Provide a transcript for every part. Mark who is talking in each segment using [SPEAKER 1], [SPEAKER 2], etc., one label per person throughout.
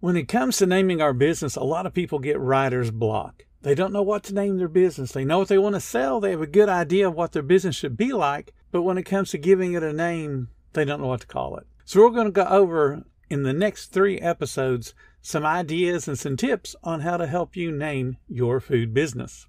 [SPEAKER 1] When it comes to naming our business, a lot of people get writer's block. They don't know what to name their business. They know what they want to sell. They have a good idea of what their business should be like. But when it comes to giving it a name, they don't know what to call it. So we're going to go over in the next three episodes some ideas and some tips on how to help you name your food business.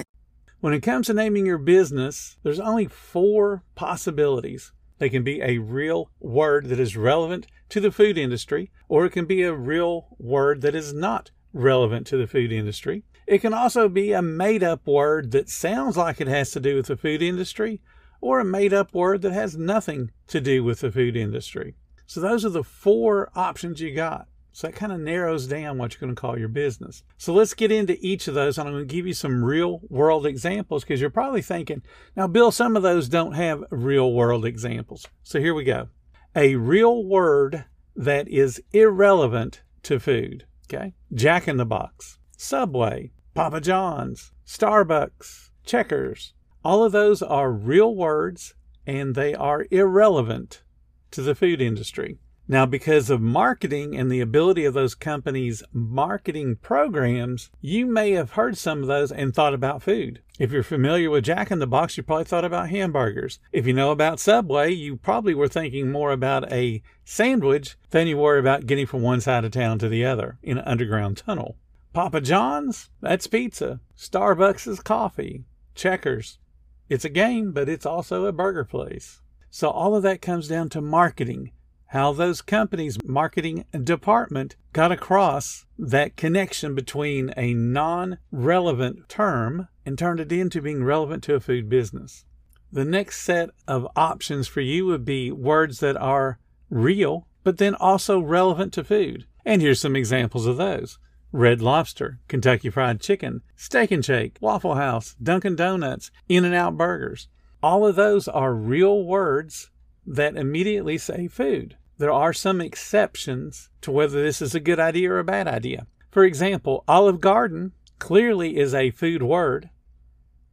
[SPEAKER 1] When it comes to naming your business, there's only four possibilities. They can be a real word that is relevant to the food industry, or it can be a real word that is not relevant to the food industry. It can also be a made up word that sounds like it has to do with the food industry, or a made up word that has nothing to do with the food industry. So, those are the four options you got. So that kind of narrows down what you're going to call your business. So let's get into each of those. And I'm going to give you some real world examples because you're probably thinking, now, Bill, some of those don't have real world examples. So here we go. A real word that is irrelevant to food. Okay. Jack in the Box, Subway, Papa John's, Starbucks, Checkers. All of those are real words and they are irrelevant to the food industry. Now, because of marketing and the ability of those companies' marketing programs, you may have heard some of those and thought about food. If you're familiar with Jack in the Box, you probably thought about hamburgers. If you know about Subway, you probably were thinking more about a sandwich than you were about getting from one side of town to the other in an underground tunnel. Papa John's, that's pizza. Starbucks is coffee. Checkers, it's a game, but it's also a burger place. So all of that comes down to marketing how those companies' marketing department got across that connection between a non relevant term and turned it into being relevant to a food business. The next set of options for you would be words that are real, but then also relevant to food. And here's some examples of those. Red Lobster, Kentucky Fried Chicken, Steak and Shake, Waffle House, Dunkin' Donuts, In-N-Out Burgers. All of those are real words that immediately say food. There are some exceptions to whether this is a good idea or a bad idea. For example, Olive Garden clearly is a food word,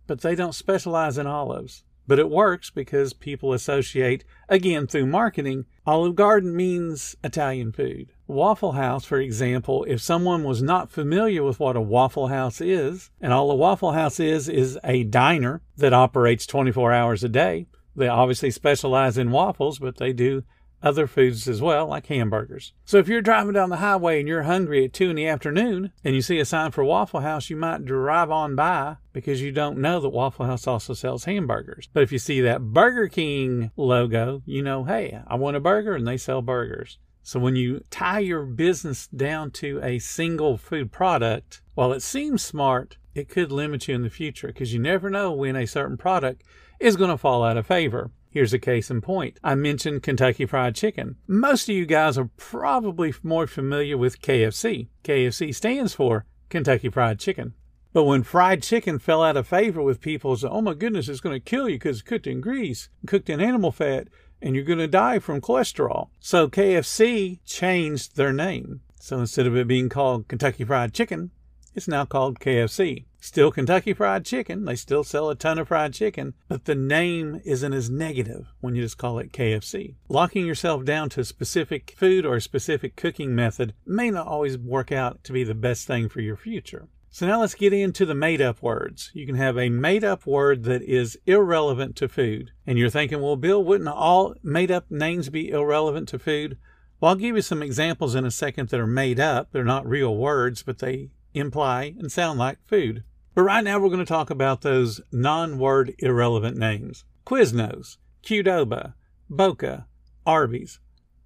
[SPEAKER 1] but they don't specialize in olives. But it works because people associate, again through marketing, Olive Garden means Italian food. Waffle House, for example, if someone was not familiar with what a Waffle House is, and all a Waffle House is is a diner that operates 24 hours a day, they obviously specialize in waffles, but they do other foods as well, like hamburgers. So if you're driving down the highway and you're hungry at 2 in the afternoon and you see a sign for Waffle House, you might drive on by because you don't know that Waffle House also sells hamburgers. But if you see that Burger King logo, you know, hey, I want a burger and they sell burgers. So when you tie your business down to a single food product, while it seems smart, it could limit you in the future because you never know when a certain product is going to fall out of favor. Here's a case in point. I mentioned Kentucky Fried Chicken. Most of you guys are probably more familiar with KFC. KFC stands for Kentucky Fried Chicken. But when fried chicken fell out of favor with people, said, oh my goodness, it's going to kill you because it's cooked in grease, cooked in animal fat, and you're going to die from cholesterol. So KFC changed their name. So instead of it being called Kentucky Fried Chicken, it's now called KFC. Still Kentucky Fried Chicken. They still sell a ton of fried chicken, but the name isn't as negative when you just call it KFC. Locking yourself down to a specific food or a specific cooking method may not always work out to be the best thing for your future. So now let's get into the made up words. You can have a made up word that is irrelevant to food. And you're thinking, well, Bill, wouldn't all made up names be irrelevant to food? Well, I'll give you some examples in a second that are made up. They're not real words, but they imply and sound like food. But right now we're going to talk about those non word irrelevant names Quiznos, Qdoba, Boka, Arby's.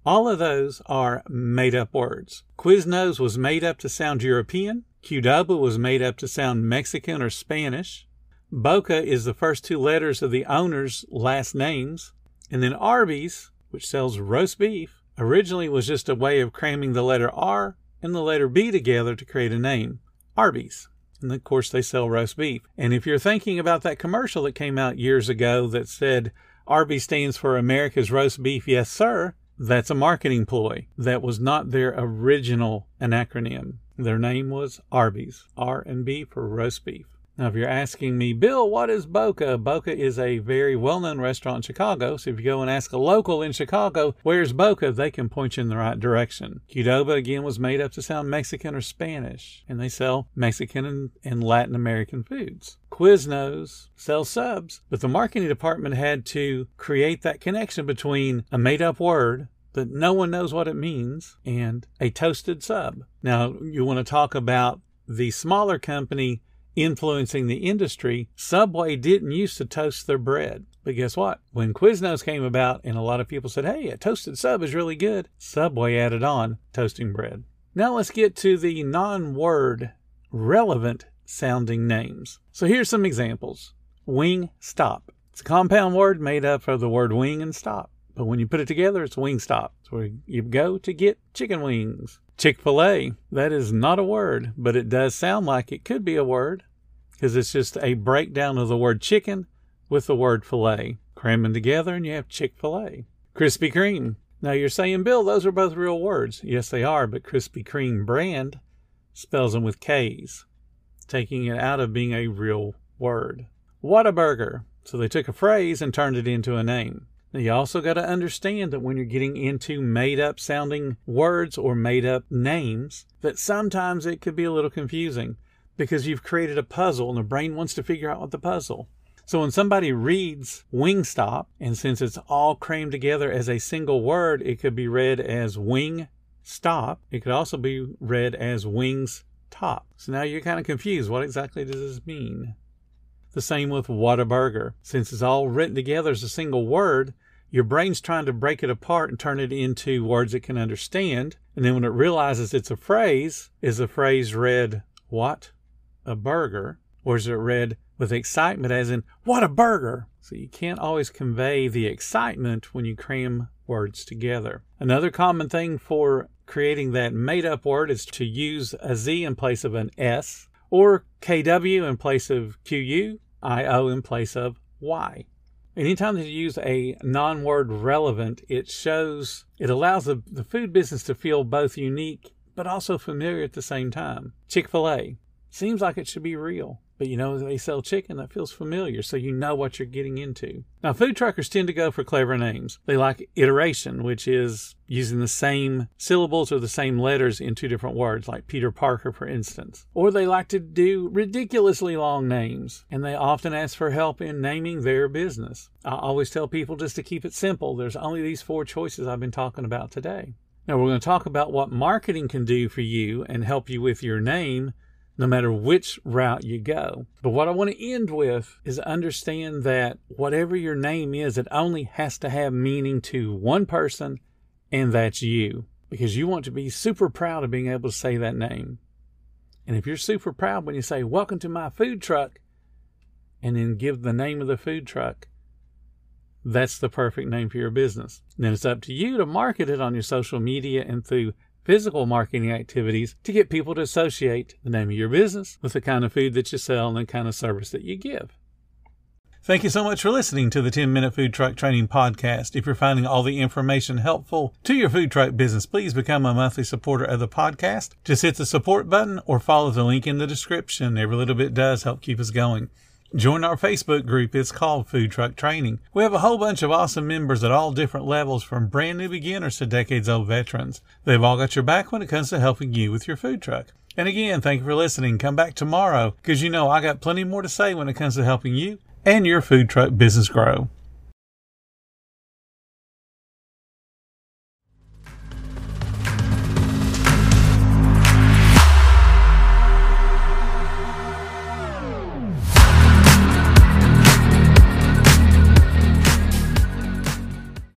[SPEAKER 1] All of those are made up words. Quiznos was made up to sound European. Qdoba was made up to sound Mexican or Spanish. Boka is the first two letters of the owner's last names. And then Arby's, which sells roast beef, originally was just a way of cramming the letter R and the letter B together to create a name Arby's. And of course, they sell roast beef. And if you're thinking about that commercial that came out years ago that said Arby's stands for America's roast beef, yes, sir, that's a marketing ploy. That was not their original acronym. Their name was Arby's, R and B for roast beef. Now, if you're asking me, Bill, what is Boka? Boka is a very well known restaurant in Chicago. So if you go and ask a local in Chicago, where's Boka? They can point you in the right direction. Qdoba, again, was made up to sound Mexican or Spanish, and they sell Mexican and, and Latin American foods. Quiznos sells subs, but the marketing department had to create that connection between a made up word that no one knows what it means and a toasted sub. Now, you want to talk about the smaller company influencing the industry, Subway didn't used to toast their bread. But guess what? When Quiznos came about and a lot of people said, hey, a toasted sub is really good, Subway added on toasting bread. Now let's get to the non word relevant sounding names. So here's some examples Wing Stop. It's a compound word made up of the word wing and stop. But when you put it together, it's wing stop. Where you go to get chicken wings. Chick fil A, that is not a word, but it does sound like it could be a word because it's just a breakdown of the word chicken with the word filet. Cram them together and you have Chick fil A. Krispy Kreme. Now you're saying, Bill, those are both real words. Yes, they are, but Krispy Kreme brand spells them with K's, taking it out of being a real word. Whataburger. So they took a phrase and turned it into a name. Now, you also got to understand that when you're getting into made up sounding words or made up names, that sometimes it could be a little confusing because you've created a puzzle and the brain wants to figure out what the puzzle. So when somebody reads Wingstop, and since it's all crammed together as a single word, it could be read as wing stop. It could also be read as wings top. So now you're kind of confused. What exactly does this mean? The same with Whataburger. Since it's all written together as a single word, your brain's trying to break it apart and turn it into words it can understand. And then when it realizes it's a phrase, is the phrase read, what? A burger? Or is it read with excitement as in, what a burger? So you can't always convey the excitement when you cram words together. Another common thing for creating that made up word is to use a Z in place of an S, or KW in place of QU, IO in place of Y. Anytime that you use a non word relevant, it shows, it allows the, the food business to feel both unique but also familiar at the same time. Chick fil A seems like it should be real. But you know, they sell chicken that feels familiar, so you know what you're getting into. Now, food truckers tend to go for clever names. They like iteration, which is using the same syllables or the same letters in two different words, like Peter Parker, for instance. Or they like to do ridiculously long names, and they often ask for help in naming their business. I always tell people just to keep it simple. There's only these four choices I've been talking about today. Now, we're going to talk about what marketing can do for you and help you with your name no matter which route you go. But what I want to end with is understand that whatever your name is, it only has to have meaning to one person, and that's you. Because you want to be super proud of being able to say that name. And if you're super proud when you say, Welcome to my food truck, and then give the name of the food truck, that's the perfect name for your business. And then it's up to you to market it on your social media and through physical marketing activities to get people to associate the name of your business with the kind of food that you sell and the kind of service that you give. Thank you so much for listening to the 10 Minute Food Truck Training Podcast. If you're finding all the information helpful to your food truck business, please become a monthly supporter of the podcast. Just hit the support button or follow the link in the description. Every little bit does help keep us going. Join our Facebook group. It's called Food Truck Training. We have a whole bunch of awesome members at all different levels from brand new beginners to decades old veterans. They've all got your back when it comes to helping you with your food truck. And again, thank you for listening. Come back tomorrow because you know I got plenty more to say when it comes to helping you and your food truck business grow.